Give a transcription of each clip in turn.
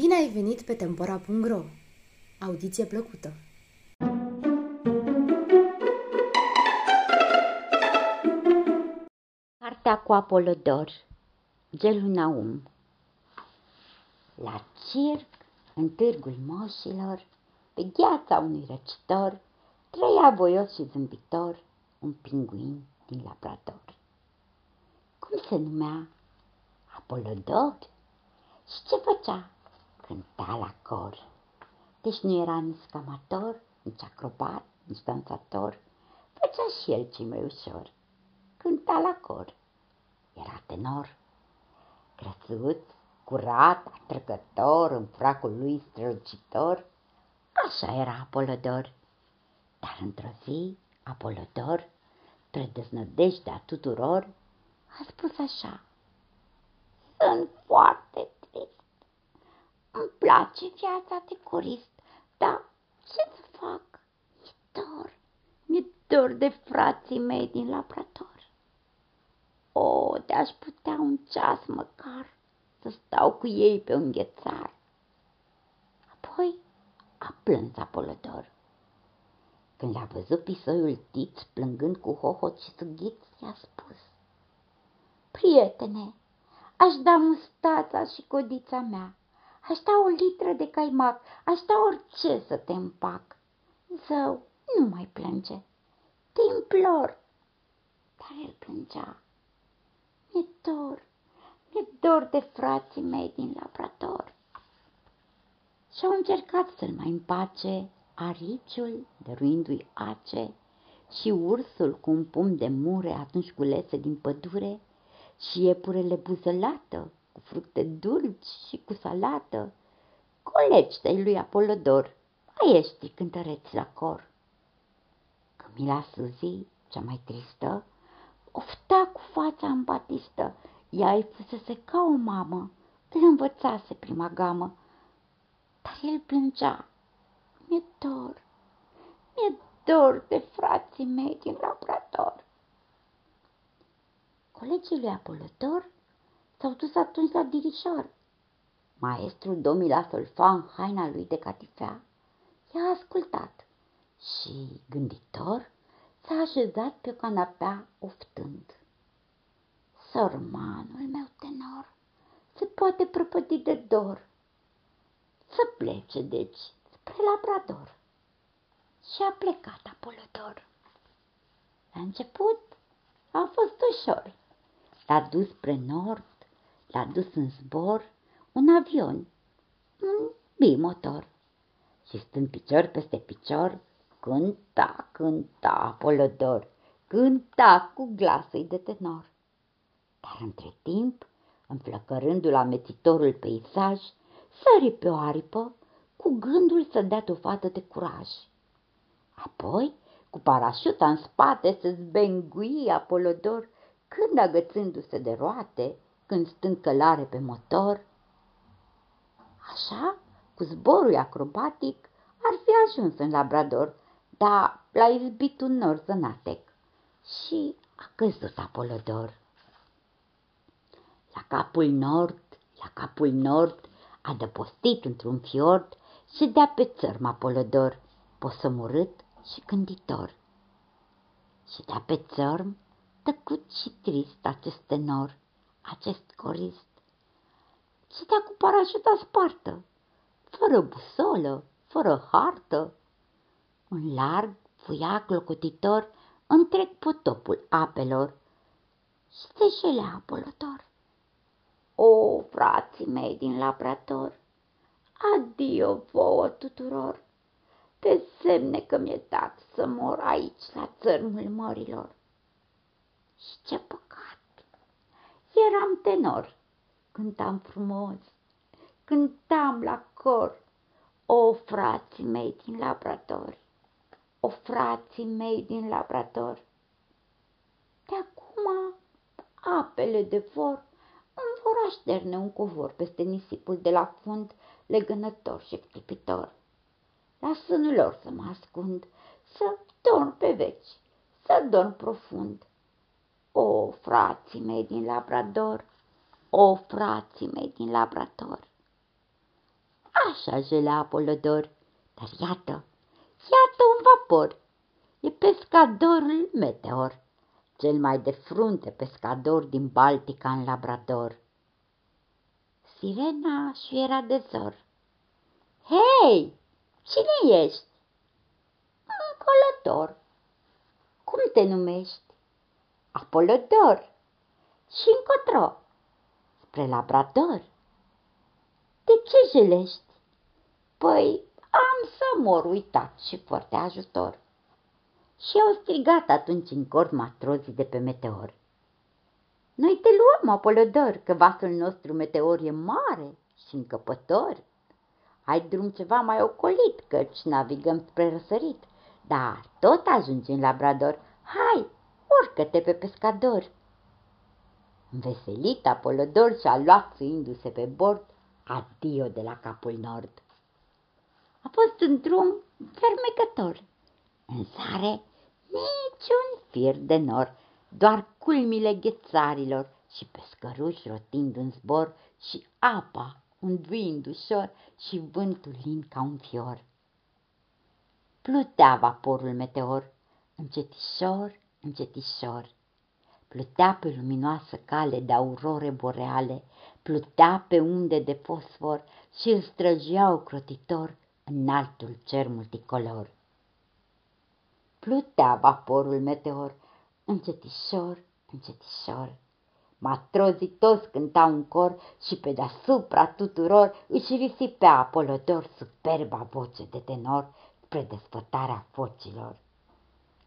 Bine ai venit pe Tempora.ro! Audiție plăcută! Cartea cu Apolodor Gelul Naum La circ, în târgul moșilor, pe gheața unui răcitor, trăia voios și zâmbitor un pinguin din Labrador. Cum se numea? Apolodor? Și ce făcea? Cânta la cor. Deci nu era nici scamator, nici acrobat, nici dansator. Făcea și el ce mai ușor. Cânta la cor. Era tenor. Crăsuț, curat, atrăgător, în fracul lui strălucitor. Așa era Apolodor. Dar într-o zi, Apolodor, spre deznădejdea tuturor, a spus așa. Sunt foarte trist. Îmi place viața de corist, dar ce să fac? Mi-e dor, mi-e dor de frații mei din laborator. O, de-aș putea un ceas măcar să stau cu ei pe un ghețar. Apoi a plâns Apolodor. Când l-a văzut pisoiul Tiț plângând cu hohot și sughiț, i-a spus. Prietene, aș da mustața și codița mea, aș da o litră de caimac, aș da orice să te împac. Zău, nu mai plânge, te implor. Dar el plângea. Mi-e dor, mi-e dor de frații mei din laborator. Și-au încercat să-l mai împace ariciul, dăruindu-i ace, și ursul cu un pum de mure atunci culese din pădure, și iepurele buzălată, cu fructe dulci și cu salată, colegi de lui Apolodor, aiești cântăreți la cor. Camila Suzi, cea mai tristă, ofta cu fața în batistă, ea îi fusese ca o mamă, îl învățase prima gamă, dar el plângea. Mi-e dor, mi-e dor de frații mei din laborator. Colegii lui Apolodor s-au dus atunci la dirișor. Maestrul domila solfa în haina lui de catifea i-a ascultat și, gânditor, s-a așezat pe o canapea oftând. Sărmanul meu tenor se poate prăpădi de dor. Să plece, deci, spre Labrador. Și a plecat Apolodor. La început a fost ușor. L-a dus spre nord, l-a dus în zbor un avion, un bimotor. Și stând picior peste picior, cânta, cânta Apolodor, cânta cu glasul de tenor. Dar între timp, înflăcărându-l amețitorul peisaj, sări pe o aripă cu gândul să dea dovadă de curaj. Apoi, cu parașuta în spate, să zbengui Apolodor, când agățându-se de roate, când stând călare pe motor. Așa, cu zborul acrobatic, ar fi ajuns în Labrador, dar l-a izbit un nor zănatec și a căzut Apolodor. La capul nord, la capul nord, adăpostit într-un fiord, și dea pe țărm Apolodor, posămurât și gânditor. Și dea pe țărm, tăcut și trist acest tenor, acest corist. Și dea cu parașuta spartă, fără busolă, fără hartă. Un larg fuia clocotitor întreg potopul apelor și se șelea apolător. O, frații mei din laborator, adio vouă tuturor, pe semne că mi-e dat să mor aici la țărmul mărilor. Și ce păcat! Eram tenor, cântam frumos, cântam la cor, o, frații mei din laborator, o, frații mei din laborator. De acum apele de vor îmi vor așterne un covor peste nisipul de la fund legănător și clipitor. La sânul lor să mă ascund, să dorm pe veci, să dorm profund. O, frații mei din Labrador, o, frații mei din laborator. Așa jelea Apolodor, dar iată, iată un vapor. E pescadorul Meteor, cel mai de frunte pescador din Baltica în Labrador. Sirena și era de zor. Hei, cine ești? Apolodor. Cum te numești? Apolodor. Și încotro? Spre Labrador. De ce jelești? Păi, am să mor uitat și foarte ajutor. Și au strigat atunci în cort matrozii de pe meteor. Noi te luăm, Apolodor, că vasul nostru meteor e mare și încăpător. Ai drum ceva mai ocolit, căci navigăm spre răsărit, dar tot ajungi în Labrador. Hai, urcă-te pe pescador. Înveselit Apolodor și-a luat suindu-se pe bord adio de la capul nord. A fost un drum fermecător. În sare niciun fir de nor, doar culmile ghețarilor și pescăruși rotind în zbor și apa unduind ușor și vântul lin ca un fior. Plutea vaporul meteor, încetișor, încetișor. Plutea pe luminoasă cale de aurore boreale, plutea pe unde de fosfor și îl străgeau crotitor în altul cer multicolor. Plutea vaporul meteor, încetișor, încetișor. Matrozii toți cântau în cor și pe deasupra tuturor își risipea Apolodor superba voce de tenor spre desfătarea focilor.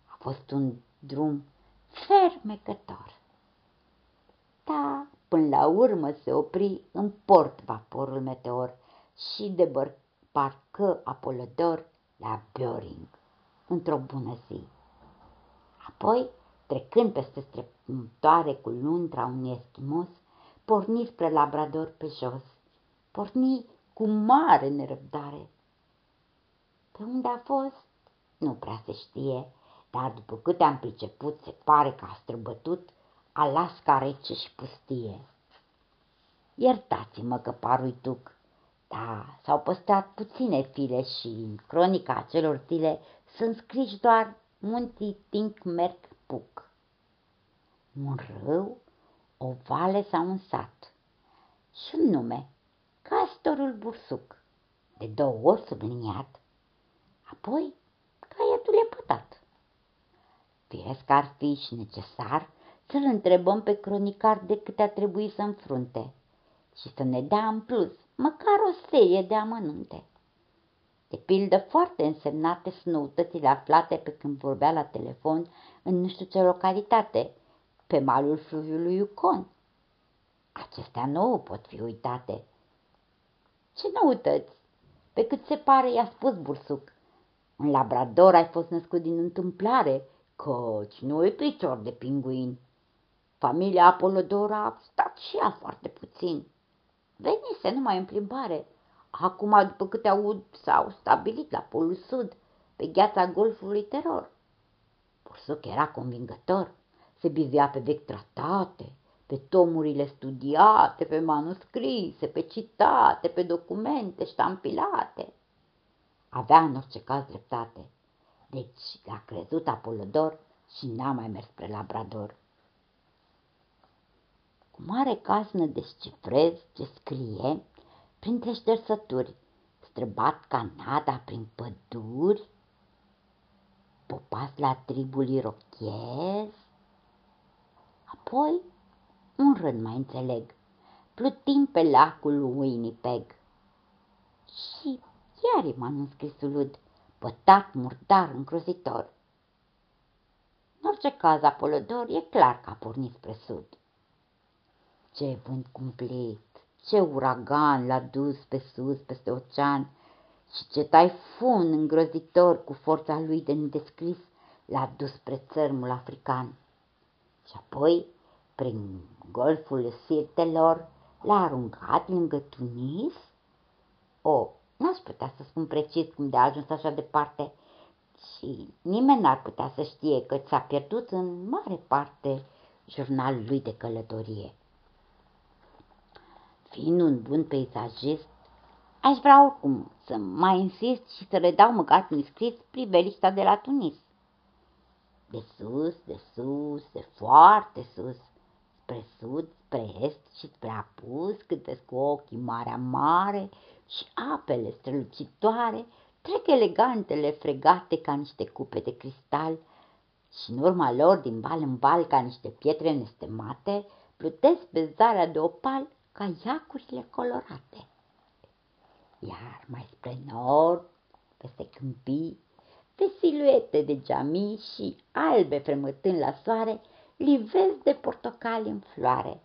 A fost un drum fermecător. Da, până la urmă se opri în port vaporul meteor și de parcă Apolodor la Böring într-o bună zi. Apoi, trecând peste strămtoare cu luntra unui eschimos, porni spre Labrador pe jos. Porni cu mare nerăbdare. Pe unde a fost, nu prea se știe, dar după câte am priceput, se pare că a străbătut Alaska rece și pustie. Iertați-mă că parui tuc, da, s-au păstrat puține file și în cronica acelor zile sunt scriși doar munții Tink Merc Puc. Un râu, o vale sau un sat și un nume, Castorul Bursuc, de două ori subliniat, apoi caietul e pătat. Firesc ar fi și necesar să-l întrebăm pe cronicar de câte a trebuit să înfrunte și să ne dea în plus măcar o serie de amănunte. De pildă foarte însemnate sunt noutățile aflate pe când vorbea la telefon în nu știu ce localitate, pe malul fluviului Yukon. Acestea nu pot fi uitate. Ce noutăți? Pe cât se pare, i-a spus Bursuc. În Labrador ai fost născut din întâmplare, căci nu e picior de pinguin. Familia Apolodora a stat și ea foarte puțin. Venise numai în plimbare. Acum, după câte aud, s-au stabilit la Polul Sud, pe gheața Golfului Teror. Bursuc era convingător. Se bivea pe vechi tratate, pe tomurile studiate, pe manuscrise, pe citate, pe documente ștampilate. Avea în orice caz dreptate. Deci l-a crezut Apolodor și n-a mai mers spre Labrador. Cu mare casnă descifrez ce scrie printre ștersături, străbat Canada prin păduri, popas la tribul irochez, apoi un rând mai înțeleg, plutim pe lacul Winnipeg. Și iar e manuscrisul ud, pătat, murdar, îngrozitor. În orice caz, Apolodor e clar că a pornit spre sud. Ce vânt cumplit, ce uragan l-a dus pe sus, peste ocean și ce taifun îngrozitor cu forța lui de nedescris l-a dus spre țărmul african. Și apoi, prin golful sirtelor, l-a aruncat lângă Tunis? O, n-aș putea să spun precis cum de a ajuns așa departe și nimeni n-ar putea să știe că ți-a pierdut în mare parte jurnalul lui de călătorie. Fiind un bun peisajist, Aș vrea oricum să mai insist și să le dau măcar prin scris priveliștea de la Tunis. De sus, de sus, de foarte sus, spre sud, spre est și spre apus, cântesc cu ochii marea mare și apele strălucitoare, trec elegantele fregate ca niște cupe de cristal și în urma lor, din bal în bal, ca niște pietre nestemate, plutesc pe zarea de opal ca iacurile colorate. Iar mai spre nord, peste câmpii, pe siluete de geamii și albe fremătând la soare, livezi de portocali în floare.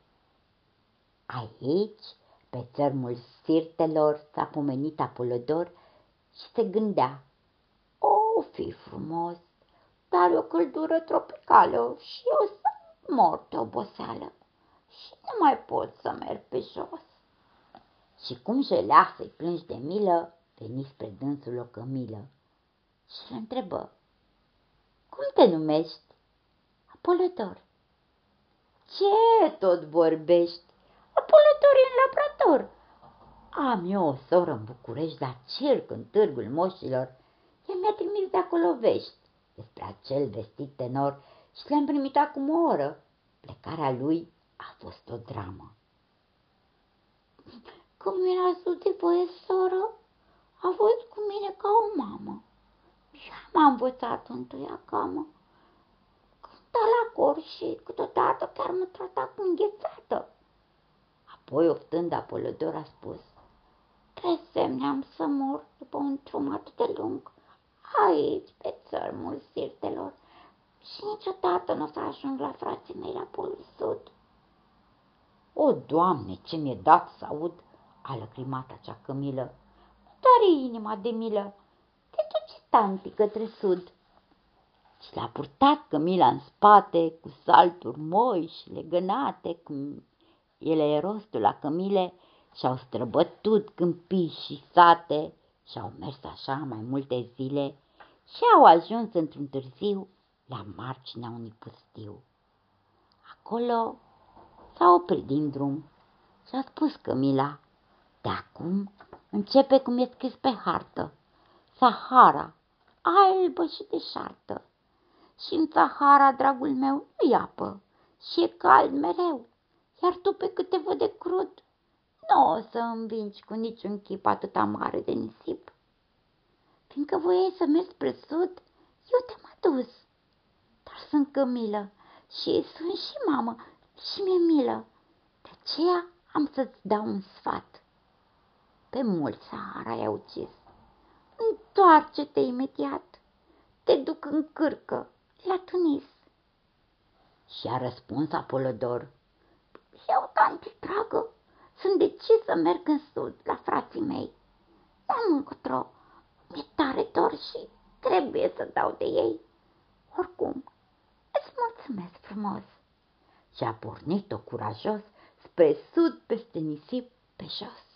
Aici, pe țărmul sirtelor, s-a pomenit Apolodor și se gândea, o, fi frumos, dar o căldură tropicală și eu să mor de oboseală și nu mai pot să merg pe jos. Și cum jelea să-i plângi de milă, veni spre dânsul o cămilă și îl întrebă, Cum te numești? Apolodor. Ce tot vorbești? Apolodor e în laborator. Am eu o soră în București la circ în târgul moșilor. Ea mi-a trimis de acolo vești despre acel vestit tenor și le-am primit acum o oră. Plecarea lui a fost o dramă. Cum era de voie, soră, a fost cu mine ca o mamă. Și am învățat întâia camă. Cânta la cor și câteodată chiar mă trata cu înghețată. Apoi, oftând Apolodor, a spus, Presemneam să mor după un drum atât de lung, aici, pe țărmul sirtelor, și niciodată nu o să ajung la frații mei la polul sud. O, Doamne, ce mi-e dat să aud, a lăcrimat acea cămilă. Tare inima de milă, te duci tanti către sud. Și l-a purtat cămila în spate, cu salturi moi și legănate, cum ele e rostul la cămile, și-au străbătut câmpii și sate și-au mers așa mai multe zile și au ajuns într-un târziu la marginea unui pustiu. Acolo s-a oprit din drum și a spus Cămila, de acum începe cum e scris pe hartă, Sahara, albă și deșartă. Și în Sahara, dragul meu, nu-i apă și e cald mereu, iar tu pe câte văd de crud, nu o să învingi cu niciun chip atâta mare de nisip. Fiindcă voiai să mergi spre sud, eu te-am adus. Dar sunt cămilă și sunt și mamă și mi-e milă. De aceea am să-ți dau un sfat. Pe mulți Sahara i-a ucis. Întoarce-te imediat. Te duc în cârcă, la Tunis. Și a răspuns Apolodor. Eu, tanti dragă, sunt decis să merg în sud, la frații mei. N-am încotro, mi-e tare dor și trebuie să dau de ei. Oricum, îți mulțumesc frumos. Și a pornit-o curajos spre sud peste nisip pe jos.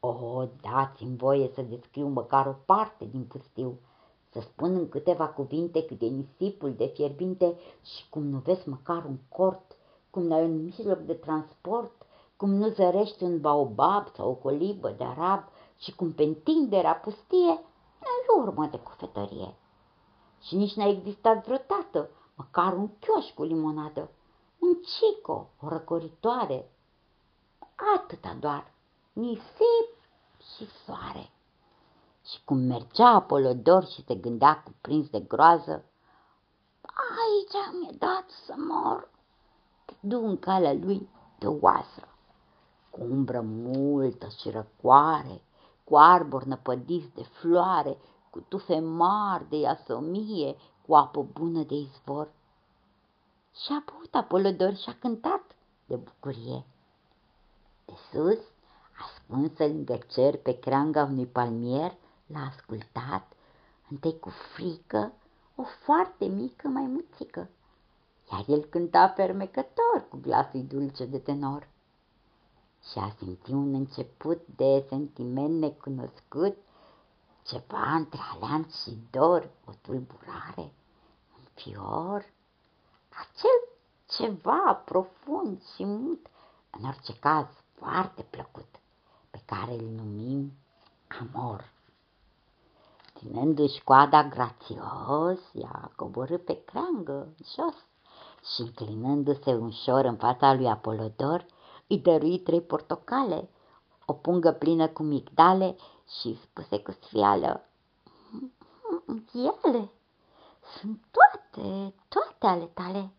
O, dați-mi voie să descriu măcar o parte din pustiu, să spun în câteva cuvinte cât de nisipul de fierbinte și cum nu vezi măcar un cort, cum n-ai un mijloc de transport, cum nu zărești un baobab sau o colibă de arab și cum pe întinderea pustie n-ai urmă de cufetărie. Și nici n-a existat vreodată măcar un chioș cu limonadă, un cico, o răcoritoare. Atâta doar, nisip și soare. Și cum mergea Apolodor și se gândea cuprins de groază, aici mi-e dat să mor, du în calea lui de oasă cu umbră multă și răcoare, cu arbori năpădiți de floare, cu tufe mari de iasomie, cu apă bună de izvor. Și-a băut Apolodor și-a cântat de bucurie. De sus, ascunsă lângă cer pe creanga unui palmier, l-a ascultat, întâi cu frică, o foarte mică maimuțică, iar el cânta fermecător cu glasul dulce de tenor și a simți un început de sentiment necunoscut, ceva între aleanț și dor, o tulburare, un fior, acel ceva profund și mut, în orice caz foarte plăcut, pe care îl numim amor. Ținându-și coada grațios, ea coborâ pe creangă jos și înclinându-se ușor în fața lui Apolodor, îi dărui trei portocale, o pungă plină cu migdale și spuse cu sfială, Ele sunt toate, toate ale tale.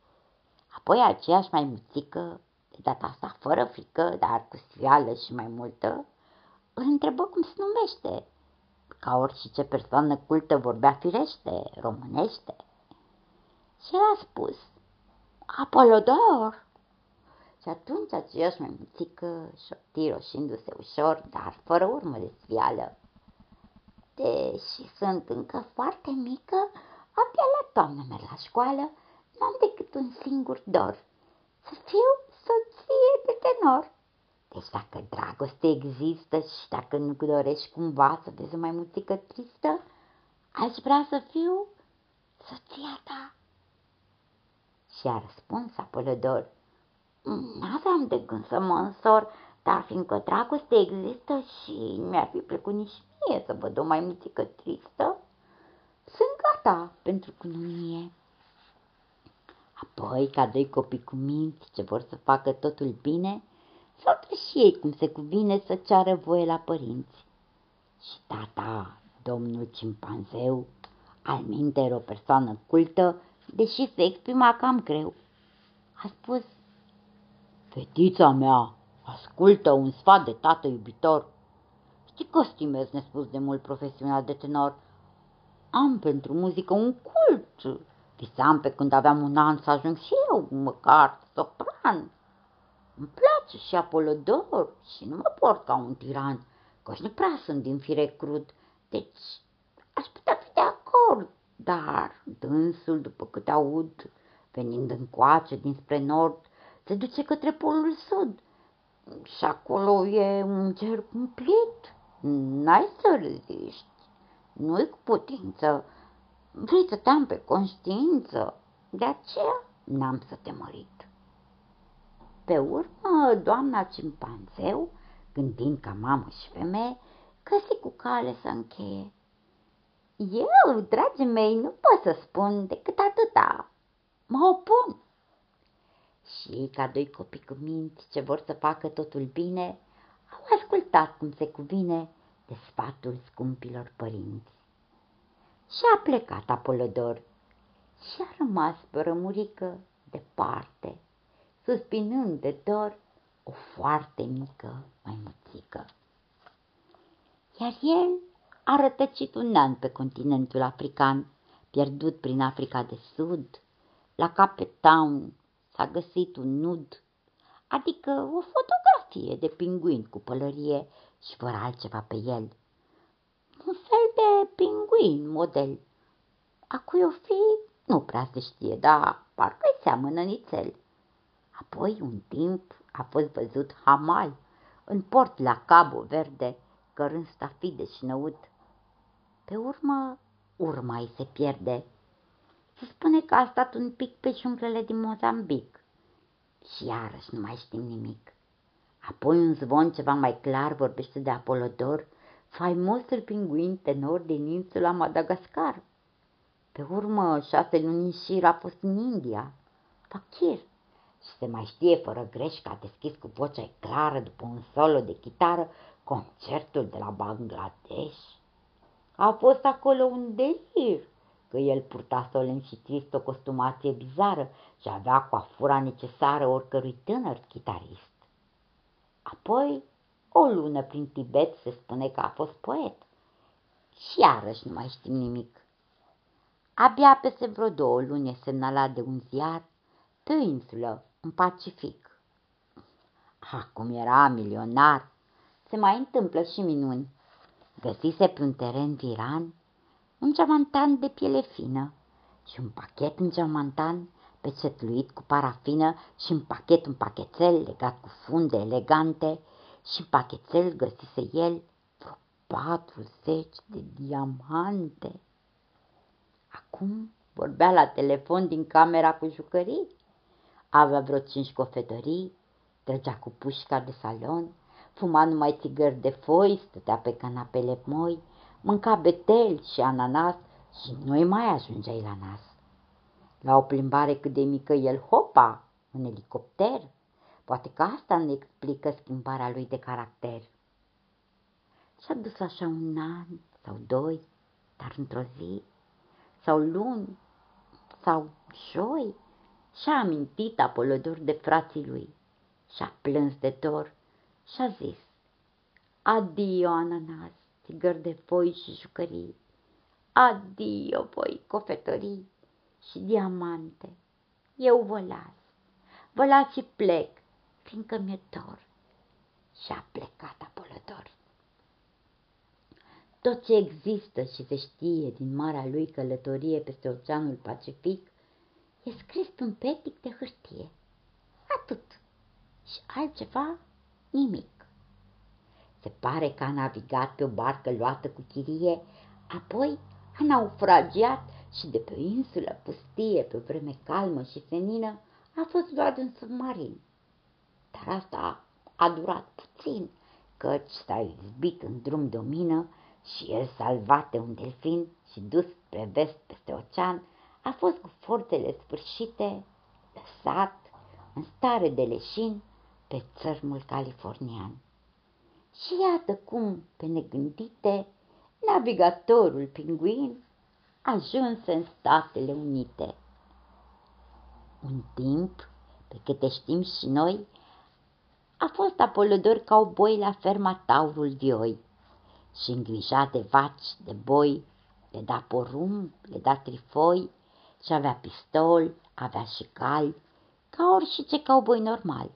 Apoi aceeași mai muțică, de data asta fără frică, dar cu sfială și mai multă, îl întrebă cum se numește. Ca orice persoană cultă vorbea firește, românește. Și el a spus, Apolodor. Și atunci aceeași mai muțică șopti roșindu-se ușor, dar fără urmă de sfială. Deși sunt încă foarte mică, abia la toamnă merg la școală, n-am decât un singur dor, să fiu soție de tenor. Deci dacă dragoste există și dacă nu dorești cumva să vezi o mai muțică tristă, aș vrea să fiu soția ta. Și a răspuns Apolodor, N-aveam de gând să mă însor, dar fiindcă dragoste există și mi-ar fi plăcut nici mie să văd o mai muțică tristă, sunt gata pentru cununie. Apoi, ca doi copii cu minți ce vor să facă totul bine, s-au și ei cum se cuvine să ceară voie la părinți. Și tata, domnul cimpanzeu, al minte era o persoană cultă, deși se exprima cam greu. A spus, Fetița mea, ascultă un sfat de tată iubitor. Știi că stimez nespus de mult profesional de tenor. Am pentru muzică un cult. Visam pe când aveam un an să ajung și eu, măcar sopran. Îmi place și Apolodor și nu mă port ca un tiran, căci nu prea sunt din fire crud, deci aș putea fi de acord, dar dânsul, după câte aud, venind încoace dinspre nord, se duce către polul sud. Și acolo e un cer cumplit, n-ai să reziști, nu-i cu putință, vrei să te am pe conștiință, de aceea n-am să te mărit. Pe urmă, doamna cimpanzeu, gândind ca mamă și femeie, găsi cu cale să încheie. Eu, dragii mei, nu pot să spun decât atâta. Mă opun. Și, ca doi copii cu minți ce vor să facă totul bine, au ascultat cum se cuvine de sfatul scumpilor părinți. Și a plecat Apolodor și a rămas pe rămurică departe, suspinând de dor o foarte mică maimuțică. Iar el a rătăcit un an pe continentul african, pierdut prin Africa de Sud, la Cape Town s-a găsit un nud, adică o fotografie de pinguin cu pălărie și fără altceva pe el. Un fel de pinguin model. A cui o fi, nu prea se știe, dar parcă-i seamănă nițel. Apoi, un timp, a fost văzut hamal în port la Cabo Verde, cărând stafide și năut. Pe urmă, urma îi se pierde. Se spune că a stat un pic pe junglele din Mozambic. Și iarăși nu mai știm nimic. Apoi un zvon ceva mai clar vorbește de Apolodor, faimosul pinguin tenor din insula Madagascar. Pe urmă, șase luni în șir a fost în India, Fakir, și se mai știe fără greș că a deschis cu vocea clară după un solo de chitară concertul de la Bangladesh. A fost acolo un delir, că el purta solemn și trist o costumație bizară și avea coafura necesară oricărui tânăr chitarist. Apoi, o lună prin Tibet se spune că a fost poet. Și iarăși nu mai știm nimic. Abia peste vreo două luni e semnalat de un ziar pe o insulă, în Pacific. Acum era milionar, se mai întâmplă și minuni. Găsise pe un teren viran un geamantan de piele fină și un pachet în geamantan pecetluit cu parafină și un pachet un pachetel legat cu funde elegante și în pachetel găsise el vreo patruzeci de diamante. Acum vorbea la telefon din camera cu jucării. Avea vreo cinci cofetării, trăgea cu pușca de salon, fuma numai țigări de foi, stătea pe canapele moi, mânca betel și ananas și nu-i mai ajungeai la nas. La o plimbare cât de mică el hopa, în elicopter, poate că asta ne explică schimbarea lui de caracter. Și-a dus așa un an sau doi, dar într-o zi, sau luni, sau joi, și-a amintit Apolodor de frații lui și-a plâns de dor și-a zis, Adio, ananas, țigări de foi și jucării, adio, voi, cofetării și diamante, eu vă las, vă las și plec, fiindcă mi-e dor. Și-a plecat Apolodor. Tot ce există și se știe din marea lui călătorie peste Oceanul Pacific e scris pe un petic de hârtie. Atât. Și altceva, nimic. Se pare că a navigat pe o barcă luată cu chirie, apoi a naufragiat și de pe o insulă pustie, pe o vreme calmă și senină, a fost luat în submarin. Dar asta a durat puțin, căci s-a izbit în drum de o mină și el salvat de un delfin și dus spre vest peste ocean, a fost cu forțele sfârșite lăsat în stare de leșin pe țărmul californian. Și iată cum, pe negândite, navigatorul pinguin ajunse în Statele Unite. Un timp, pe câte știm și noi, a fost Apolodor cowboy la ferma Taurul Vioi și îngrijat de vaci, de boi, le da porumb, le da trifoi și avea pistol, avea și cal, ca orice cowboy normal.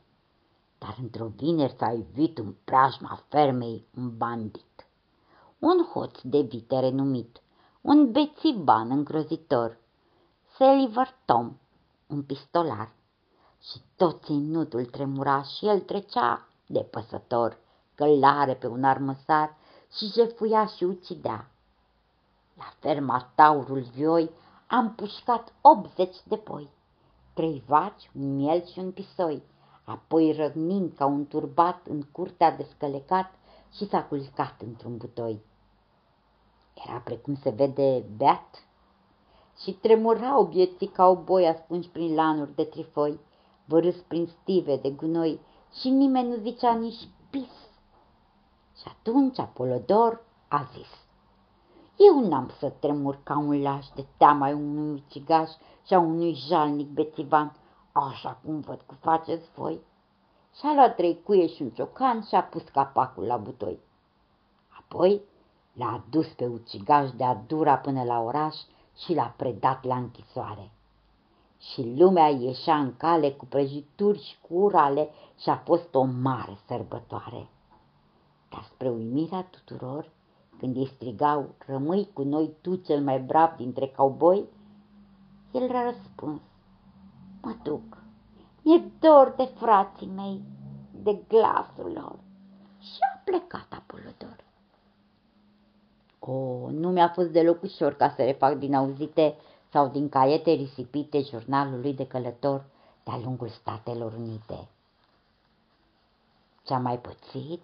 Dar într-o vineri s-a ivit în preajma fermei un bandit, un hoț de vite renumit, un bețiban îngrozitor, Seliver Tom, un pistolar, și tot ținutul tremura și el trecea de păsător, călare pe un armăsar și jefuia și ucidea. La ferma Taurul Vioi am pușcat 80 de poi, trei vaci, un miel și un pisoi, apoi răgnind ca un turbat în curtea descălecat și s-a culcat într-un butoi. Era precum se vede beat și tremurau bieții ca o boi ascunși prin lanuri de trifoi, vărâs prin stive de gunoi și nimeni nu zicea nici pis. Și atunci Apolodor a zis, eu n-am să tremur ca un laș de teama unui ucigaș și a unui jalnic bețivan, așa cum văd că faceți voi. Și-a luat trei cuie și un ciocan și a pus capacul la butoi. Apoi l-a adus pe ucigaș de adura până la oraș și l-a predat la închisoare. Și lumea ieșea în cale cu prăjituri și cu urale și a fost o mare sărbătoare. Dar spre uimirea tuturor, când îi strigau, rămâi cu noi tu cel mai brav dintre cowboy, el a răspuns, mă duc, mi-e dor de frații mei, de glasul lor. Și a plecat Apolodor. O, nu mi-a fost deloc ușor ca să refac din auzite sau din caiete risipite jurnalul lui de călător de-a lungul Statelor Unite. Ce-a mai pățit,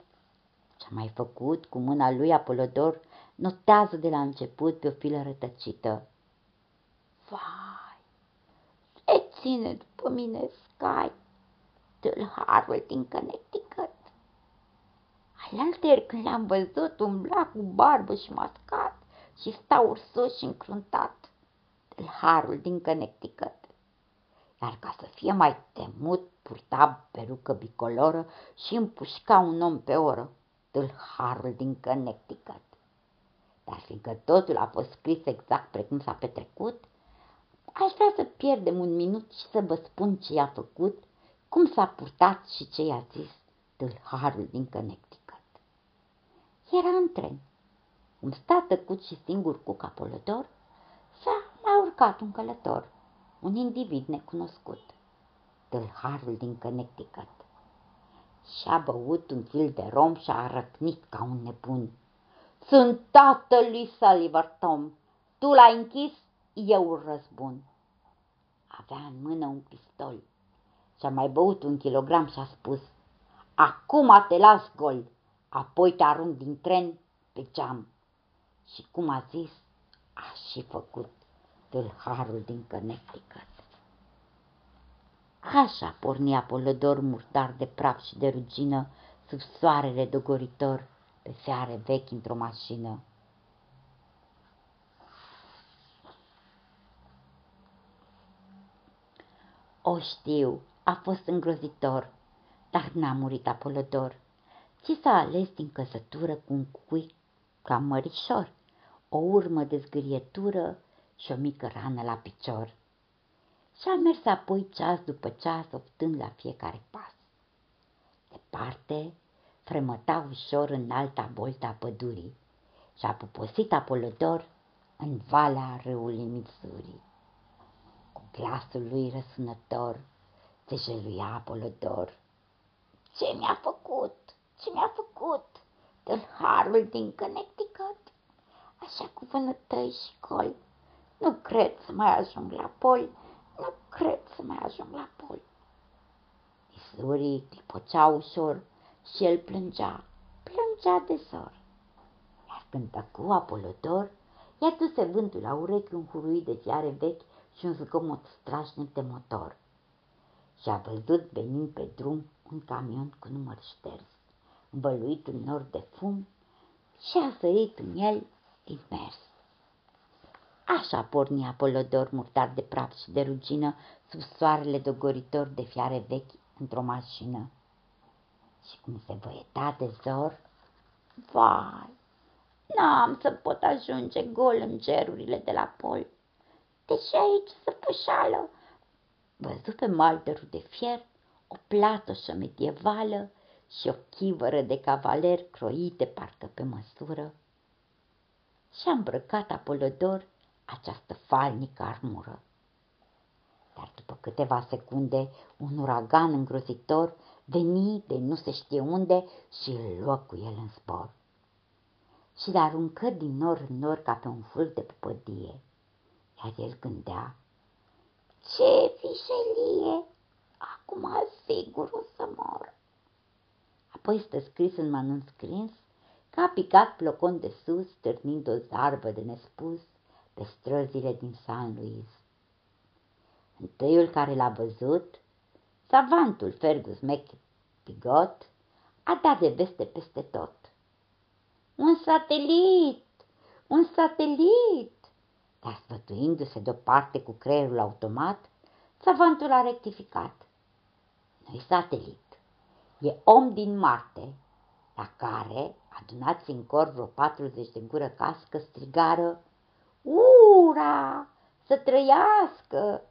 ce-a mai făcut cu mâna lui Apolodor, notează de la început pe o filă rătăcită. Vai, ce ține după mine Sky, tâlharul din Connecticut? Alaltăieri când l-am văzut umbla cu barbă și mascat și sta ursos și încruntat, tâlharul din Connecticut. Iar ca să fie mai temut, purta perucă bicoloră și împușca un om pe oră, tâlharul din Connecticut. Dar fiindcă totul a fost scris exact precum s-a petrecut, aș vrea să pierdem un minut și să vă spun ce i-a făcut, cum s-a purtat și ce i-a zis tâlharul din Connecticut. Era în tren. Un stat tăcut și singur cu capolător, s-a mai urcat un călător, un individ necunoscut, tâlharul din Connecticut. Și-a băut un fil de rom și a răcnit ca un nebun. Sunt tatălui Sullivan Tom. Tu l-ai închis, eu îl răzbun. Avea în mână un pistol și-a mai băut un kilogram și a spus, acum te las gol, apoi te arunc din tren pe geam. Și cum a zis, a și făcut tâlharul din Connecticut. Așa porni Apolodor murdar de praf și de rugină sub soarele dogoritor pe fiare vechi într-o mașină. O știu, a fost îngrozitor, dar n-a murit Apolodor, ci s-a ales din căsătură cu un cui cam mărișor, o urmă de zgârietură și o mică rană la picior. Și-a mers apoi ceas după ceas, optând la fiecare pas. Departe, fremăta ușor în alta bolta pădurii și-a puposit Apolodor în valea râului Missouri. Cu glasul lui răsunător se jeluia Apolodor. Ce mi-a făcut? Ce mi-a făcut? Tâlharul din Connecticut? Așa cu vânătăi și școl. Nu cred să mai ajung la pol, nu cred să mai ajung la pol. Isurii clipocea ușor și el plângea, plângea de zor. Iar când tăcu Apolodor, i-a duse vântul la urechi un huruit de fiare vechi și un zgomot strașnic de motor. Și a văzut venind pe drum un camion cu număr șters, învăluit în nor de fum, și a sărit în el din mers. Așa porni Apolodor murdar de praf și de rugină sub soarele dogoritor de fiare vechi într-o mașină. Și cum se văieta de zor, vai, n-am să pot ajunge gol în cerurile de la pol. Deși aici să pășală, văzut pe maldărul de fier o platoșă medievală și o chivără de cavaler croite parcă pe măsură. Și-a îmbrăcat Apolodor această falnică armură. Dar după câteva secunde, un uragan îngrozitor veni de nu se știe unde și îl luă cu el în spor. Și le aruncă din nor în nor ca pe un fâl de pupădie. Iar el gândea, ce fișelie, acum sigur o să mor. Apoi stă scris în manuscris că a picat plocon de sus, târnind o zarbă de nespus pe străzile din San Luis. Întâiul care l-a văzut, savantul Fergus McPigot, a dat de veste peste tot. Un satelit! Un satelit! Dar sfătuindu-se deoparte cu creierul automat, savantul a rectificat. Nu-i satelit, e om din Marte, la care, adunați în cor vreo 40 de gură cască, strigară Ura! Să trăiască!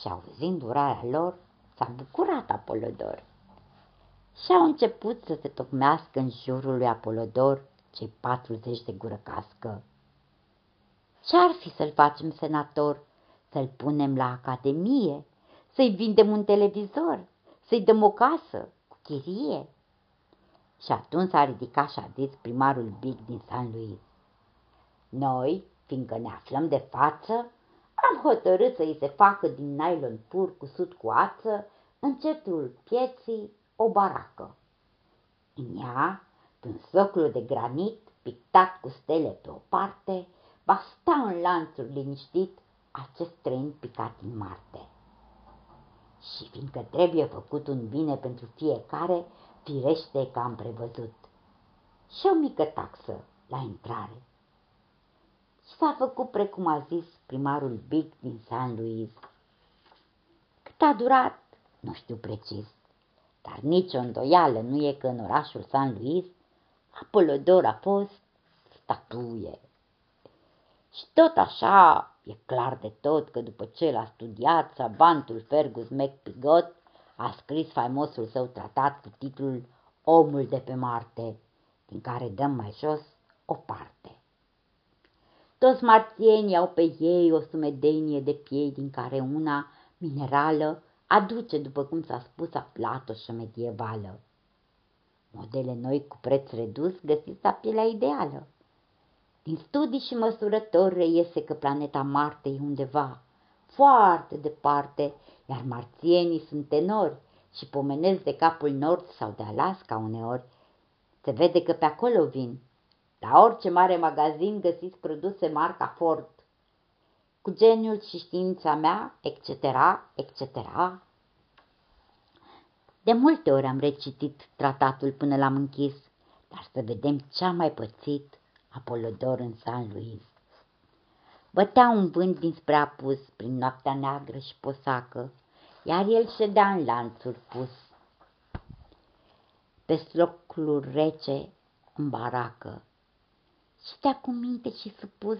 Și auzind urarea lor, s-a bucurat Apolodor. Și au început să se tocmească în jurul lui Apolodor cei 40 de gură cască. Ce-ar fi să-l facem senator? Să-l punem la academie? Să-i vindem un televizor? Să-i dăm o casă cu chirie? Și atunci s-a ridicat și a zis primarul Big din San Luis. Noi, fiindcă ne aflăm de față, am hotărât să îi se facă din nylon pur cusut cu ață, în centrul pieții, o baracă. În ea, un soclu de granit pictat cu stele pe o parte, va sta în lanțuri liniștit acest tren picat în Marte. Și fiindcă trebuie făcut un bine pentru fiecare, firește că am prevăzut. Și o mică taxă la intrare și s-a făcut precum a zis primarul Big din San Luis. Cât a durat, nu știu precis, dar nicio îndoială nu e că în orașul San Luis Apolodor a fost statuie. Și tot așa e clar de tot că după ce l-a studiat, savantul Fergus McPigot a scris faimosul său tratat cu titlul Omul de pe Marte, din care dăm mai jos o parte. Toți marțienii au pe ei o sumedenie de piei din care una, minerală, aduce, după cum s-a spus, platoșă medievală. Modele noi cu preț redus găsiți la pielea ideală. Din studii și măsurători reiese că planeta Marte e undeva foarte departe, iar marțienii sunt tenori și pomenesc de capul nord sau de Alaska uneori, se vede că pe acolo vin. La orice mare magazin găsiți produse marca Ford. Cu geniul și știința mea, etc., etc. De multe ori am recitit tratatul până l-am închis, dar să vedem ce a mai pățit Apolodor în San Luis. Bătea un vânt dinspre apus prin noaptea neagră și posacă, iar el ședea în lanțuri pus. Pe slocul rece în baracă, și cu minte și supus,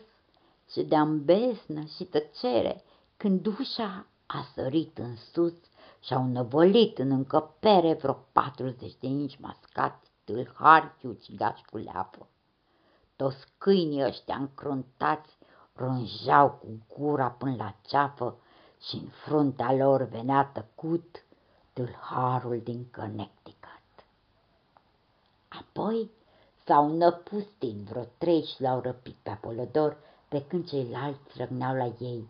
ședea în besnă și tăcere, când ușa a sărit în sus și-au năvălit în încăpere vreo patruzeci de inci mascați, tâlhari, ucigași cu leapă. Toți câinii ăștia încruntați rânjeau cu gura până la ceafă și în fruntea lor venea tăcut tâlharul din Connecticut. Apoi s-au năpustit vreo trei și l-au răpit pe Apolodor, pe când ceilalți răgneau la ei.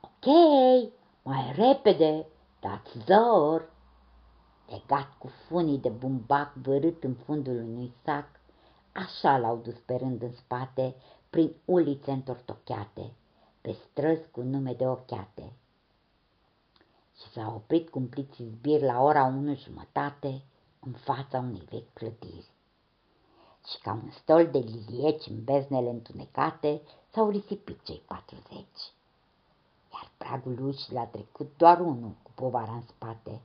Ok, mai repede, dați zor! Legat cu funii de bumbac vărât în fundul unui sac, așa l-au dus pe rând în spate, prin ulițe întortocheate, pe străzi cu nume de ochiate. Și s-a oprit cumpliții zbir la ora unu jumătate în fața unei vechi clădiri. Și ca un stol de lilieci în beznele întunecate s-au risipit cei patruzeci. Iar pragul ușii l-a trecut doar unul cu povara în spate,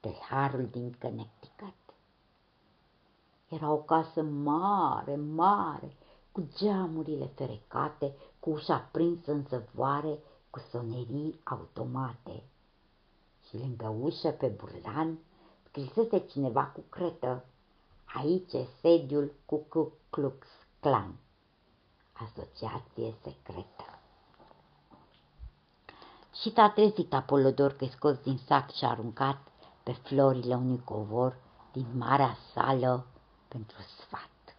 tâlharul din Connecticut. Era o casă mare, mare, cu geamurile ferecate, cu ușa prinsă în zăvoare, cu sonerii automate. Și lângă ușă, pe burlan, scrisese cineva cu cretă, aici e sediul cu Ku Klux Klan, asociație secretă. Și s-a trezit Apolodor că scos din sac și aruncat pe florile unui covor din marea sală pentru sfat.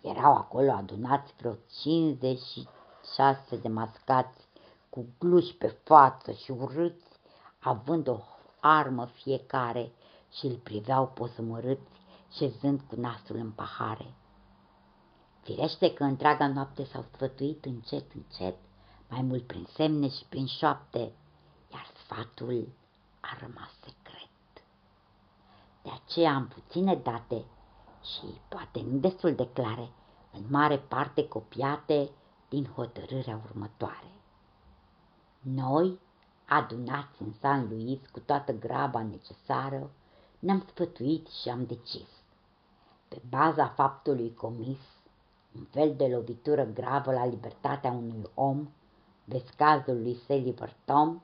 Erau acolo adunați vreo 56 de mascați cu gluși pe față și urâți, având o armă fiecare și îl priveau posămărâți, șezând cu nasul în pahare. Firește că întreaga noapte s-au sfătuit încet, încet, mai mult prin semne și prin șoapte, iar sfatul a rămas secret. De aceea am puține date și poate nu destul de clare, în mare parte copiate din hotărârea următoare. Noi, adunați în San Luis cu toată graba necesară, ne-am sfătuit și am decis. Pe baza faptului comis, un fel de lovitură gravă la libertatea unui om, vezi cazul lui Seliver Tom,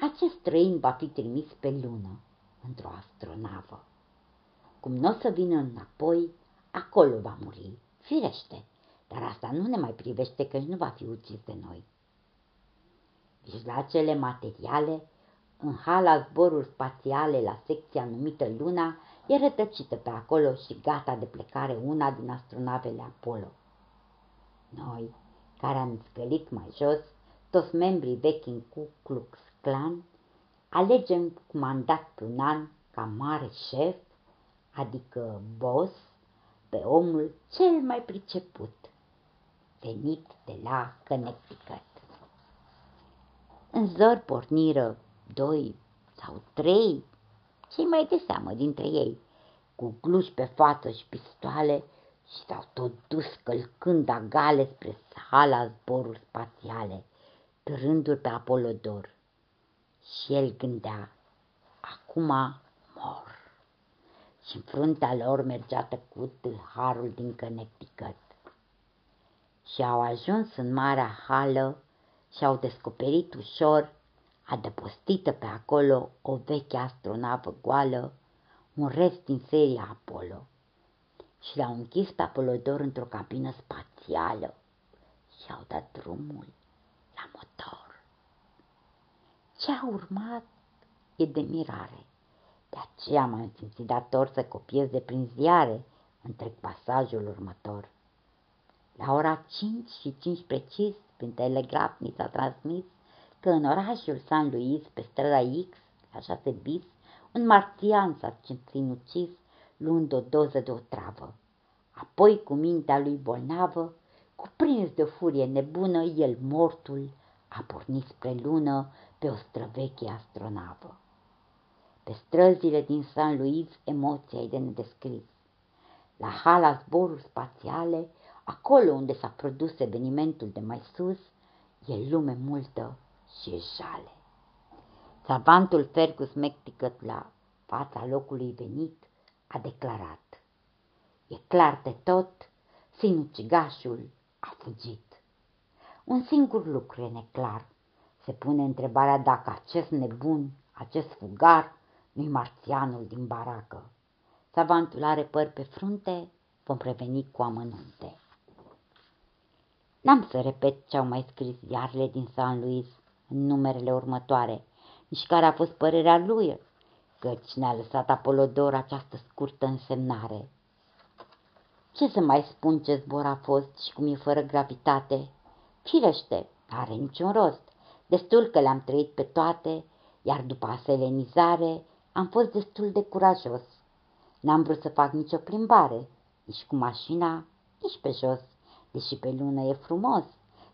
acest străin va fi trimis pe lună, într-o astronavă. Cum nu o să vină înapoi, acolo va muri, firește, dar asta nu ne mai privește că nu va fi ucis de noi. Mijlacele materiale, în hala zboruri spațiale la secția numită Luna, e rătăcită pe acolo și gata de plecare una din astronavele Apollo. Noi, care am scălit mai jos, toți membrii vechi în Ku Klux Klan, alegem cu mandat pe un an ca mare șef adică boss, pe omul cel mai priceput, venit de la Connecticut. În zor porniră doi sau trei, cei mai de seamă dintre ei, cu gluși pe față și pistoale și s-au tot dus călcând agale spre sala zboruri spațiale, târându-l pe Apolodor. Și el gândea, acum mor și în fruntea lor mergea tăcut tâlharul din Connecticut. Și au ajuns în marea hală și au descoperit ușor, adăpostită pe acolo, o veche astronavă goală, un rest din seria Apollo. Și l-au închis pe Apolodor într-o cabină spațială și au dat drumul la motor. Ce a urmat e de mirare. De aceea m-am simțit dator să copiez de prin ziare întreg pasajul următor. La ora 5 și 5 precis, prin telegraf mi s-a transmis că în orașul San Luis, pe strada X, așa se bis, un marțian s-a sinucis, luând o doză de otravă. Apoi, cu mintea lui bolnavă, cuprins de o furie nebună, el mortul a pornit spre lună pe o străveche astronavă. Pe străzile din San Luis emoția e de nedescris. La hala zboruri spațiale, acolo unde s-a produs evenimentul de mai sus, e lume multă și e jale. Savantul Fergus Mecticăt la fața locului venit a declarat. E clar de tot, sinucigașul a fugit. Un singur lucru e neclar. Se pune întrebarea dacă acest nebun, acest fugar, nu-i marțianul din baracă. Savantul are păr pe frunte, vom preveni cu amănunte. N-am să repet ce au mai scris ziarele din San Luis în numerele următoare, nici care a fost părerea lui, căci ne-a lăsat Apolodor această scurtă însemnare. Ce să mai spun ce zbor a fost și cum e fără gravitate? Firește, are niciun rost. Destul că le-am trăit pe toate, iar după aselenizare am fost destul de curajos. N-am vrut să fac nicio plimbare, nici cu mașina, nici pe jos, deși pe lună e frumos.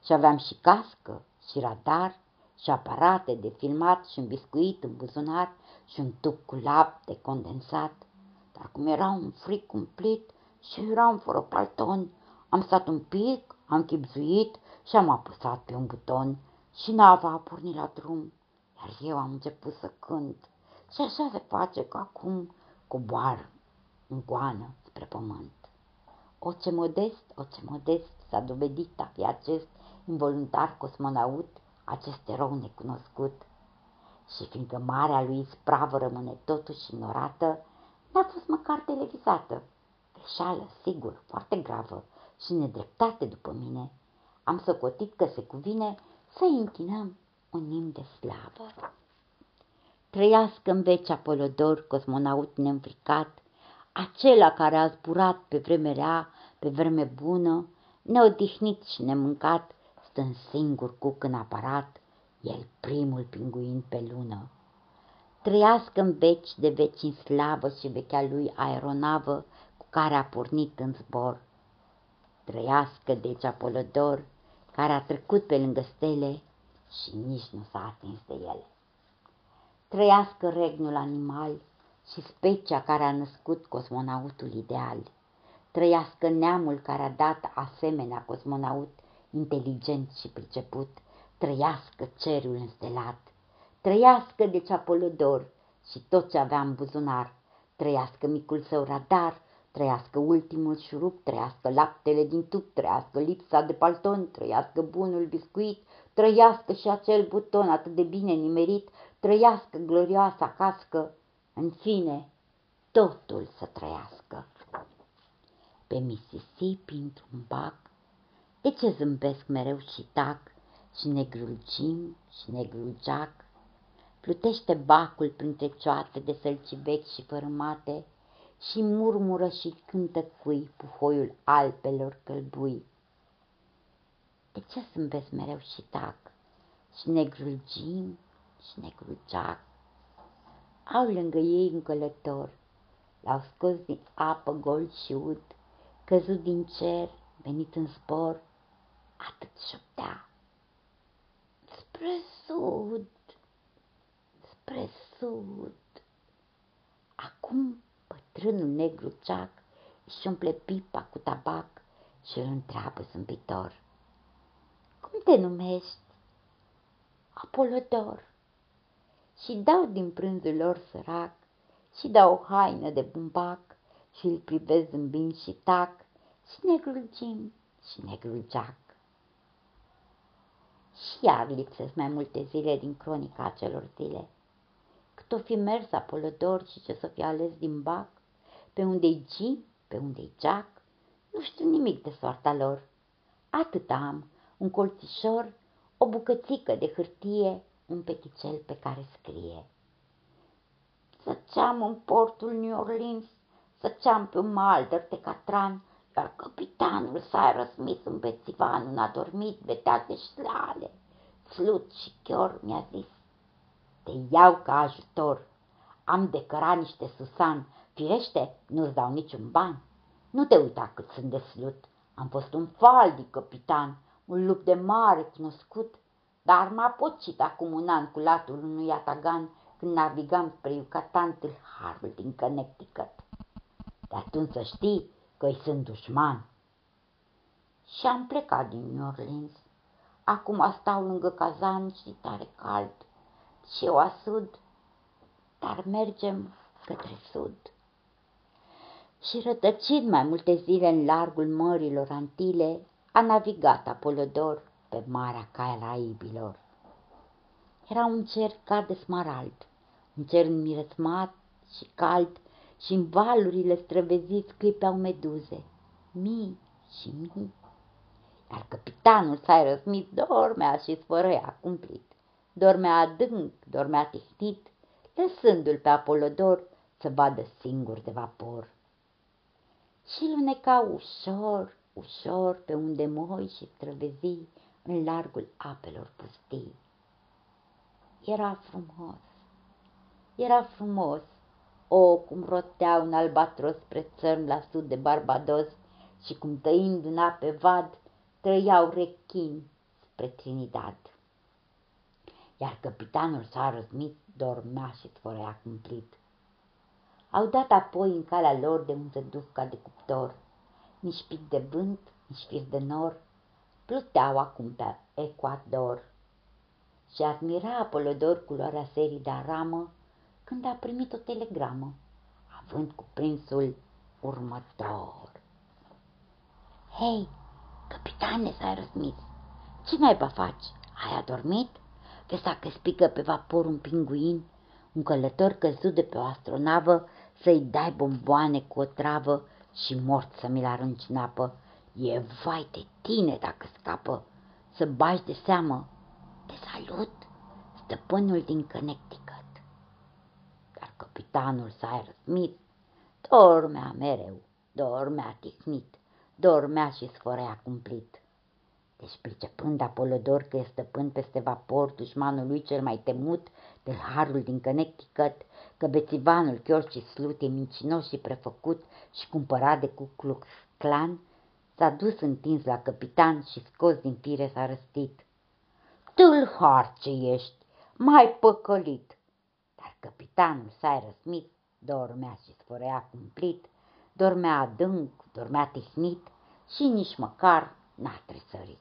Și aveam și cască, și radar, și aparate de filmat și un biscuit în buzunar și un tub cu lapte condensat. Dar cum era un fric cumplit și eram fără palton, am stat un pic, am chipzuit și am apăsat pe un buton și nava a pornit la drum, iar eu am început să cânt. Și așa se face că acum coboară în goană spre pământ. O ce modest, o ce modest s-a dovedit a fi acest involuntar cosmonaut, acest erou necunoscut. Și fiindcă marea lui spravă rămâne totuși ignorată, n-a fost măcar televizată. Greșeală, sigur, foarte gravă și nedreptate după mine. Am socotit că se cuvine să închinăm un nim de slavă. Trăiască în veci Apolodor, cosmonaut neînfricat, acela care a zburat pe vreme rea, pe vreme bună, neodihnit și nemâncat, stând singur cu în aparat, el primul pinguin pe lună. Trăiască în veci de veci în slavă și vechea lui aeronavă cu care a pornit în zbor. Trăiască deci Apolodor, care a trecut pe lângă stele și nici nu s-a atins de ele. Trăiască regnul animal și specia care a născut cosmonautul ideal. Trăiască neamul care a dat asemenea cosmonaut inteligent și priceput. Trăiască cerul înstelat. Trăiască deci Apolodor și tot ce avea în buzunar. Trăiască micul său radar, trăiască ultimul șurup, trăiască laptele din tub, trăiască lipsa de palton, trăiască bunul biscuit, trăiască și acel buton atât de bine nimerit, trăiască glorioasa cască, în fine, totul să trăiască. Pe Mississippi, într-un bac, de ce zâmbesc mereu și tac, și negrul Jim și negrul Jack? Plutește bacul printre cioate de sălci vechi și fărâmate și murmură și cântă cui puhoiul alpelor călbui. De ce zâmbesc mereu și tac? Și negrul Jim și negrul Jack au lângă ei un călător. L-au scos din apă gol și ud, căzut din cer, venit în spor, atât șoptea. Spre sud, spre sud. Acum bătrânul negru ceac își umple pipa cu tabac și îl întreabă zâmbitor. Cum te numești? Apolodor și dau din prânzul lor sărac și dau o haină de bumbac și îl privesc zâmbind și tac și negrul Jim și negrul Jack. Și iar lipsesc mai multe zile din cronica acelor zile. Cât o fi mers Apolodor și ce să fi ales din bac, pe unde-i Jim, pe unde-i Jack, nu știu nimic de soarta lor. Atât am, un colțișor, o bucățică de hârtie un peticel pe care scrie. Săceam în portul New Orleans, săceam pe un malder de catran, iar capitanul Cyrus Smith în bețivan, un adormit, vedea de șlale, slut și chior mi-a zis, te iau ca ajutor. Am de căra niște susan, firește, nu-ți dau niciun ban. Nu te uita cât sunt de slut, am fost un faldic capitan, un lup de mare cunoscut, dar m-a pocit acum un an cu latul unui atagan când navigam spre Yucatan tâlharul din Connecticut. De atunci să știi că îi sunt dușman. Și am plecat din New Orleans. Acum stau lângă cazan și tare cald. Și eu asud, dar mergem către sud. Și rătăcit mai multe zile în largul mărilor Antile, a navigat Apolodor pe Marea Caraibilor. Era un cer ca de smarald, un cer înmiresmat și cald și în valurile străveziți clipeau meduze, mii și mii. Iar capitanul Cyrus Smith dormea și sfărăia cumplit. Dormea adânc, dormea tihnit, lăsându-l pe Apolodor să vadă singur de vapor. Și luneca ușor, ușor pe unde moi și străvezii în largul apelor pustii. Era frumos, era frumos, o, cum rotea un albatros spre țărm la sud de Barbados și cum tăind un ape vad, trăiau rechini spre Trinidad. Iar capitanul s-a răzmit, dormea și sfărea cumplit. Au dat apoi în calea lor de un zăduc ca de cuptor, nici pic de vânt, nici fir de nor, pluteau acum pe ecuador. Și admira Apolodor culoarea serii de aramă când a primit o telegramă, având cuprinsul următor. Hei, capitane, s-a răsmis, ce mai va face? Ai adormit? Vezi că spică pe vapor un pinguin, un călător căzut de pe o astronavă, să-i dai bomboane cu o travă și mort să mi-l arunci în apă. E vai de tine dacă scapă, să bagi de seamă. Te salut, stăpânul din Connecticut. Dar capitanul Cyrus Smith dormea mereu, dormea tihnit, dormea și sfărea cumplit. Deci, pricepând Apolodor că e stăpân peste vapor, dușmanul lui cel mai temut, de harul din Connecticut, că bețivanul și Slut e mincinos și prefăcut și cumpărat de Ku Klux Klan, s-a dus întins la capitan și scos din fire s-a răstit. Tâlhar ce ești, mai păcălit! Dar capitanul Cyrus Smith dormea și sfărea cumplit, dormea adânc, dormea tihnit și nici măcar n-a tresărit.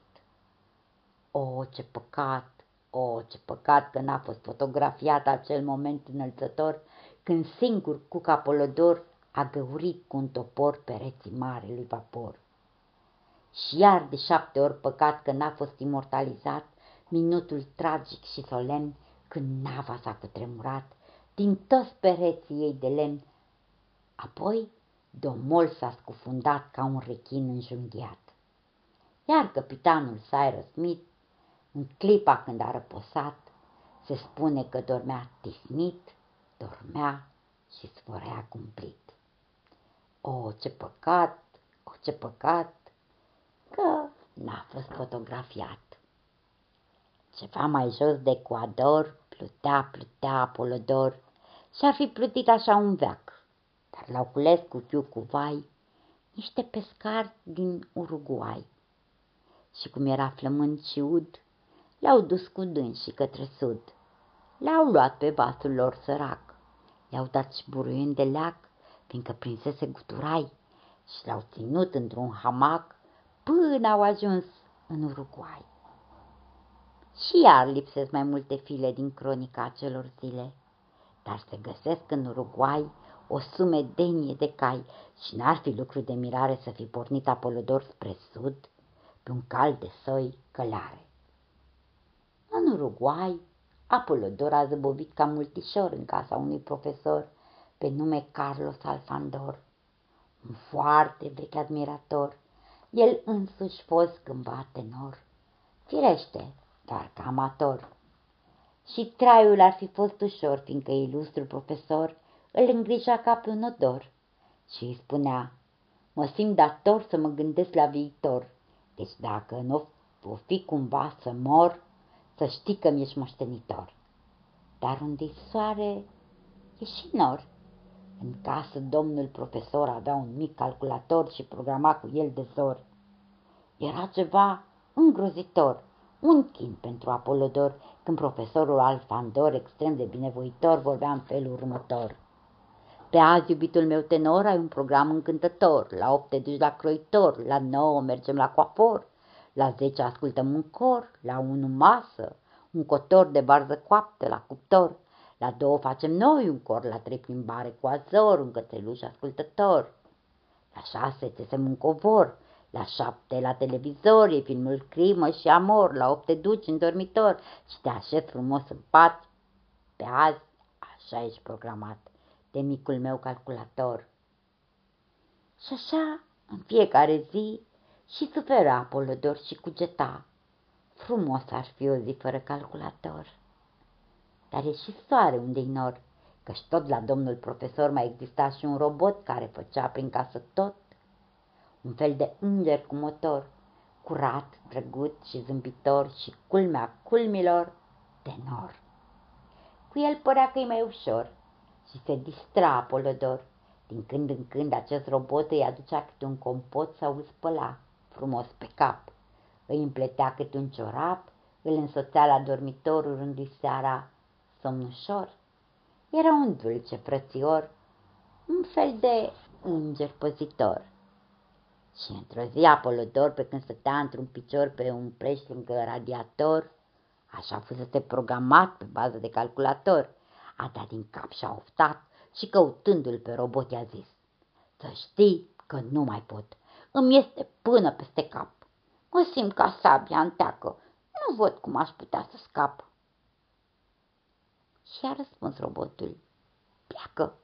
O, ce păcat! O, ce păcat că n-a fost fotografiat acel moment înălțător când singur cu capolodor a găurit cu un topor pereții lui vapor. Și iar de șapte ori păcat că n-a fost imortalizat minutul tragic și solemn când nava s-a cutremurat din toți pereții ei de lemn. Apoi domol s-a scufundat ca un rechin înjunghiat. Iar capitanul Cyrus Smith în clipa când a răposat, se spune că dormea tihnit, dormea și sfărea cumplit. O, ce păcat, o, ce păcat, că n-a fost fotografiat. Ceva mai jos de Ecuador plutea, plutea Apolodor și ar fi plutit așa un veac, dar l-au cules cu fiu cu vai niște pescari din Uruguay. Și cum era flământ și ud, le-au dus cu dânsii către sud. Le-au luat pe vasul lor sărac, le-au dat și buruieni de leac, fiindcă prinsese guturai, și l-au ținut într-un hamac până au ajuns în Uruguay. Și iar lipsesc mai multe file din cronica acelor zile, dar se găsesc în Uruguay o sumedenie de cai și n-ar fi lucru de mirare să fi pornit Apolodor spre sud pe un cal de soi călare. În Uruguay, Apolodor a zăbovit ca multișor în casa unui profesor pe nume Carlos Alfandor, un foarte vechi admirator, el însuși fost cândva tenor, firește, doar ca amator. Și traiul ar fi fost ușor, fiindcă ilustrul profesor îl îngrija ca pe un odor și îi spunea, mă simt dator să mă gândesc la viitor, deci dacă nu o fi cumva să mor, să știi că mi-ești moștenitor. dar unde soare e și nor. În casă domnul profesor avea un mic calculator și programa cu el de zor. Era ceva îngrozitor, un chin pentru Apolodor, când profesorul Alfandor, extrem de binevoitor, vorbea în felul următor. Pe azi, iubitul meu tenor, ai un program încântător. La 8 te duci la croitor, la 9 mergem la coafor, la 10 ascultăm un cor, la 1 masă, un cotor de barză coaptă la cuptor. La două facem noi un cor, la trei plimbare cu azor, un cățeluș ascultător. La șase țesem un covor, la șapte la televizor e filmul Crimă și Amor, la opt te duci în dormitor și te așezi frumos în pat. Pe azi așa ești programat de micul meu calculator. Și așa, în fiecare zi, și sufera Apolodor și cugeta. Frumos ar fi o zi fără calculator. Dar e și soare unde-i nor, căci tot la domnul profesor mai exista și un robot care făcea prin casă tot. Un fel de înger cu motor, curat, drăguț și zâmbitor și culmea culmilor, tenor. Cu el părea că e mai ușor și se distra Apolodor. Din când în când acest robot îi aducea câte un compot sau îl spăla frumos pe cap. Îi împletea câte un ciorap, îl însoțea la dormitor urându-i seara somnușor. Era un dulce frățior, un fel de înger păzitor. Și într-o zi Apolodor, pe când stătea într-un picior pe un preș lângă radiator, așa fusese programat pe bază de calculator, a dat din cap și a oftat și căutându-l pe robot i-a zis, Să știi că nu mai pot, îmi este până peste cap. Mă simt ca sabia în teacă, nu văd cum aș putea să scap. Și a răspuns robotul, pleacă.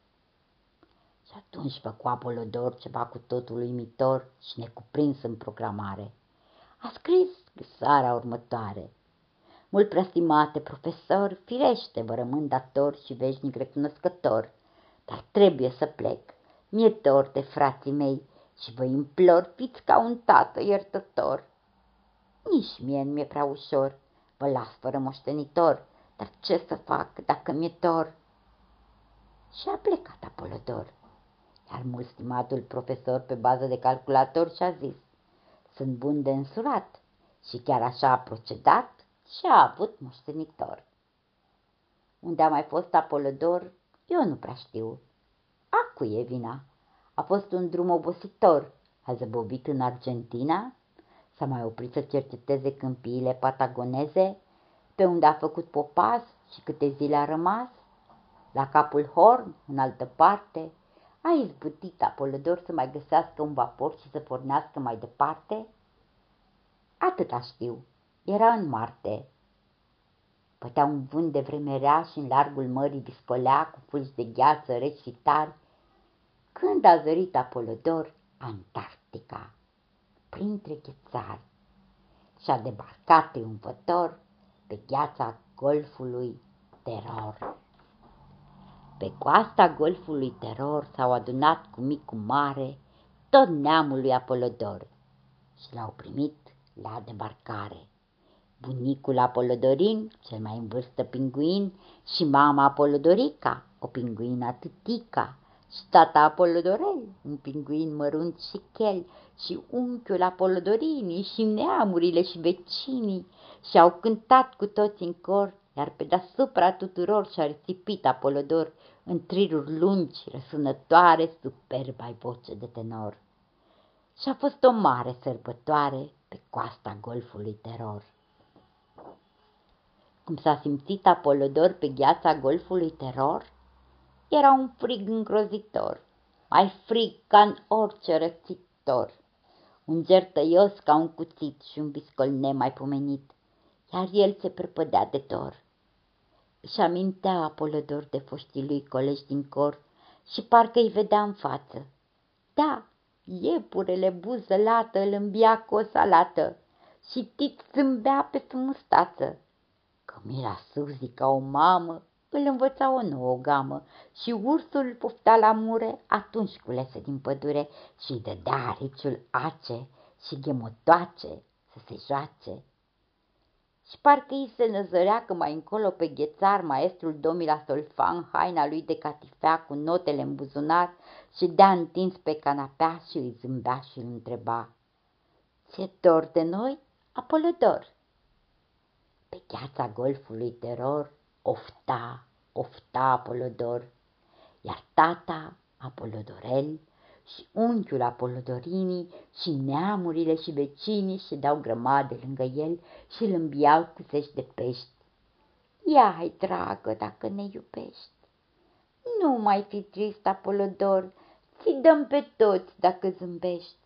Și atunci făcu Apolodor ceva cu totul uimitor și necuprins în programare. A scris sara următoare. Mult preastimate profesor, firește vă rămân dator și veșnic recunoscător, dar trebuie să plec. Mi-e dor de frații mei și vă implor, fiți ca un tată iertător. Nici mie nu mi-e prea ușor, vă las fără moștenitor, dar ce să fac dacă mi-e dor? Și a plecat Apolodor, iar mult stimatul profesor pe bază de calculator și-a zis, sunt bun de însurat și chiar așa a procedat și a avut moștenitor. Unde a mai fost Apolodor, eu nu prea știu. A cui e vina? A fost un drum obositor. A zăbovit în Argentina, s-a mai oprit să cerceteze câmpiile patagoneze, pe unde a făcut popas și câte zile a rămas. La capul Horn, în altă parte, a izbutit Apolodor să mai găsească un vapor și să pornească mai departe? Atâta știu. Era în Marte. Pătea un vânt de vreme rea și în largul mării viscolea cu fulgi de gheață reci și tari, când a zărit Apolodor Antarctica, printre ghețari, și-a debarcat triumfător pe gheața golfului Teror. Pe coasta golfului Teror s-au adunat cu mic cu mare tot neamul lui Apolodor și l-au primit la debarcare. Bunicul Apolodorin, cel mai în vârstă pinguin, și mama Apolodorica, o pinguină tâtica, și tata Apolodorel, un pinguin mărunt și chel, și unchiul Apolodorinii și neamurile și vecinii și-au cântat cu toți în cor, iar pe deasupra tuturor și-a risipit Apolodor în triruri lungi, răsunătoare, superba voce de tenor. Și a fost o mare sărbătoare pe coasta golfului Teror. Cum s-a simțit Apolodor pe gheața golfului Teror? Era un frig îngrozitor, mai frig ca în orice rățitor. Un ger tăios ca un cuțit și un viscol nemaipomenit, iar el se prăpădea de dor. Își amintea Apolodor de foștii lui colegi din cor și parcă îi vedea în față. Da, iepurele buză lată îl îmbia cu o salată și tit zâmbea pe mustață. Camila Suzi, ca o mamă, îl învăța o nouă gamă și ursul pufta la mure atunci culese din pădure și dădea ariciul ace și ghemotoace să se joace. și parcă îi se năzărea că mai încolo pe ghețar maestrul domila Solfan, haina lui de catifea cu notele în buzunar și dea întins pe canapea și îi zâmbea și îl întreba. Ce dor de noi, Apolodor? Pe gheața golfului teror ofta, ofta Apolodor, iar tata, Apolodorel, și unchiul Apolodorinii și neamurile și vecinii și dau grămade lângă el și îl îmbiau cu zești de pești. Ia, hai, dragă, dacă ne iubești. Nu mai fi trist, Apolodor, ți dăm pe toți dacă zâmbești.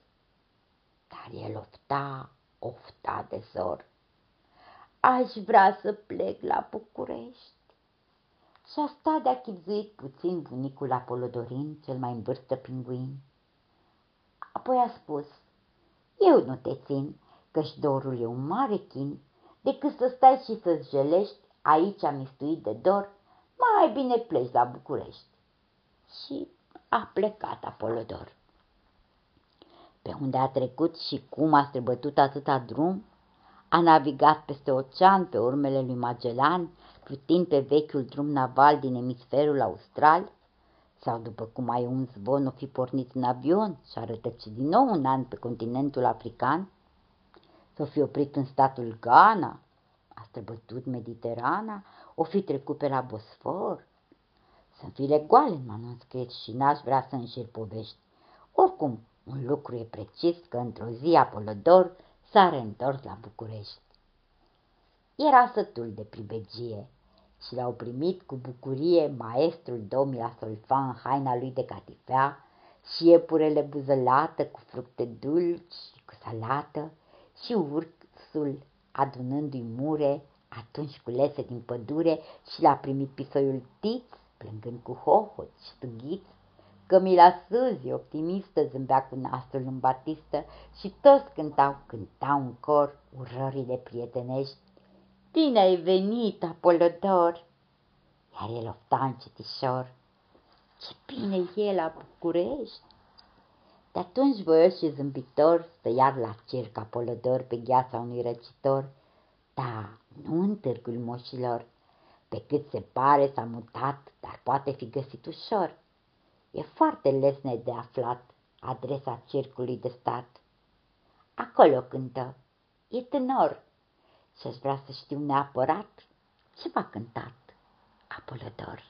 Dar el ofta, ofta de zor. Aș vrea să plec la București. Și-a stat de-a puțin bunicul Apolodorin, cel mai în vârstă pinguin. Apoi a spus, eu nu te țin, că-și dorul e un mare chin, decât să stai și să-ți jelești, aici am mistuit de dor, mai bine pleci la București. Și a plecat Apolodor. Pe unde a trecut și cum a străbătut atâta drum, a navigat peste ocean pe urmele lui Magellan, plutind pe vechiul drum naval din emisferul austral, sau după cum ai un zvon o fi pornit în avion și a rătăcit din nou un an pe continentul african, să fi oprit în statul Ghana, a străbătut Mediterana, o fi trecut pe la Bosfor. Sunt file goale în manuscris și n-aș vrea să înșir povești. Oricum, un lucru e precis că într-o zi Apolodor s-a reîntors la București. Era sătul de pribegie și l-au primit cu bucurie maestrul domnul Solfan haina lui de catifea și iepurele buzălată cu fructe dulci și cu salată și ursul adunându-i mure atunci culese din pădure și l-a primit pisoiul Tiț, plângând cu hohot și tughiți, Cămila Suzi, optimistă, zâmbea cu nasul în batistă și toți cântau, cântau în cor urările prietenești Bine ai venit, Apolodor! Iar el ofta încetișor. Ce bine e la București! De atunci voios și zâmbitor stă iar la circ Apolodor pe gheața unui răcitor, da, nu în târgul moșilor, pe cât se pare s-a mutat, dar poate fi găsit ușor. E foarte lesne de aflat adresa circului de stat. Acolo cântă, e tânăr, și-aș vrea să știu neapărat ce v-a cântat Apolodor.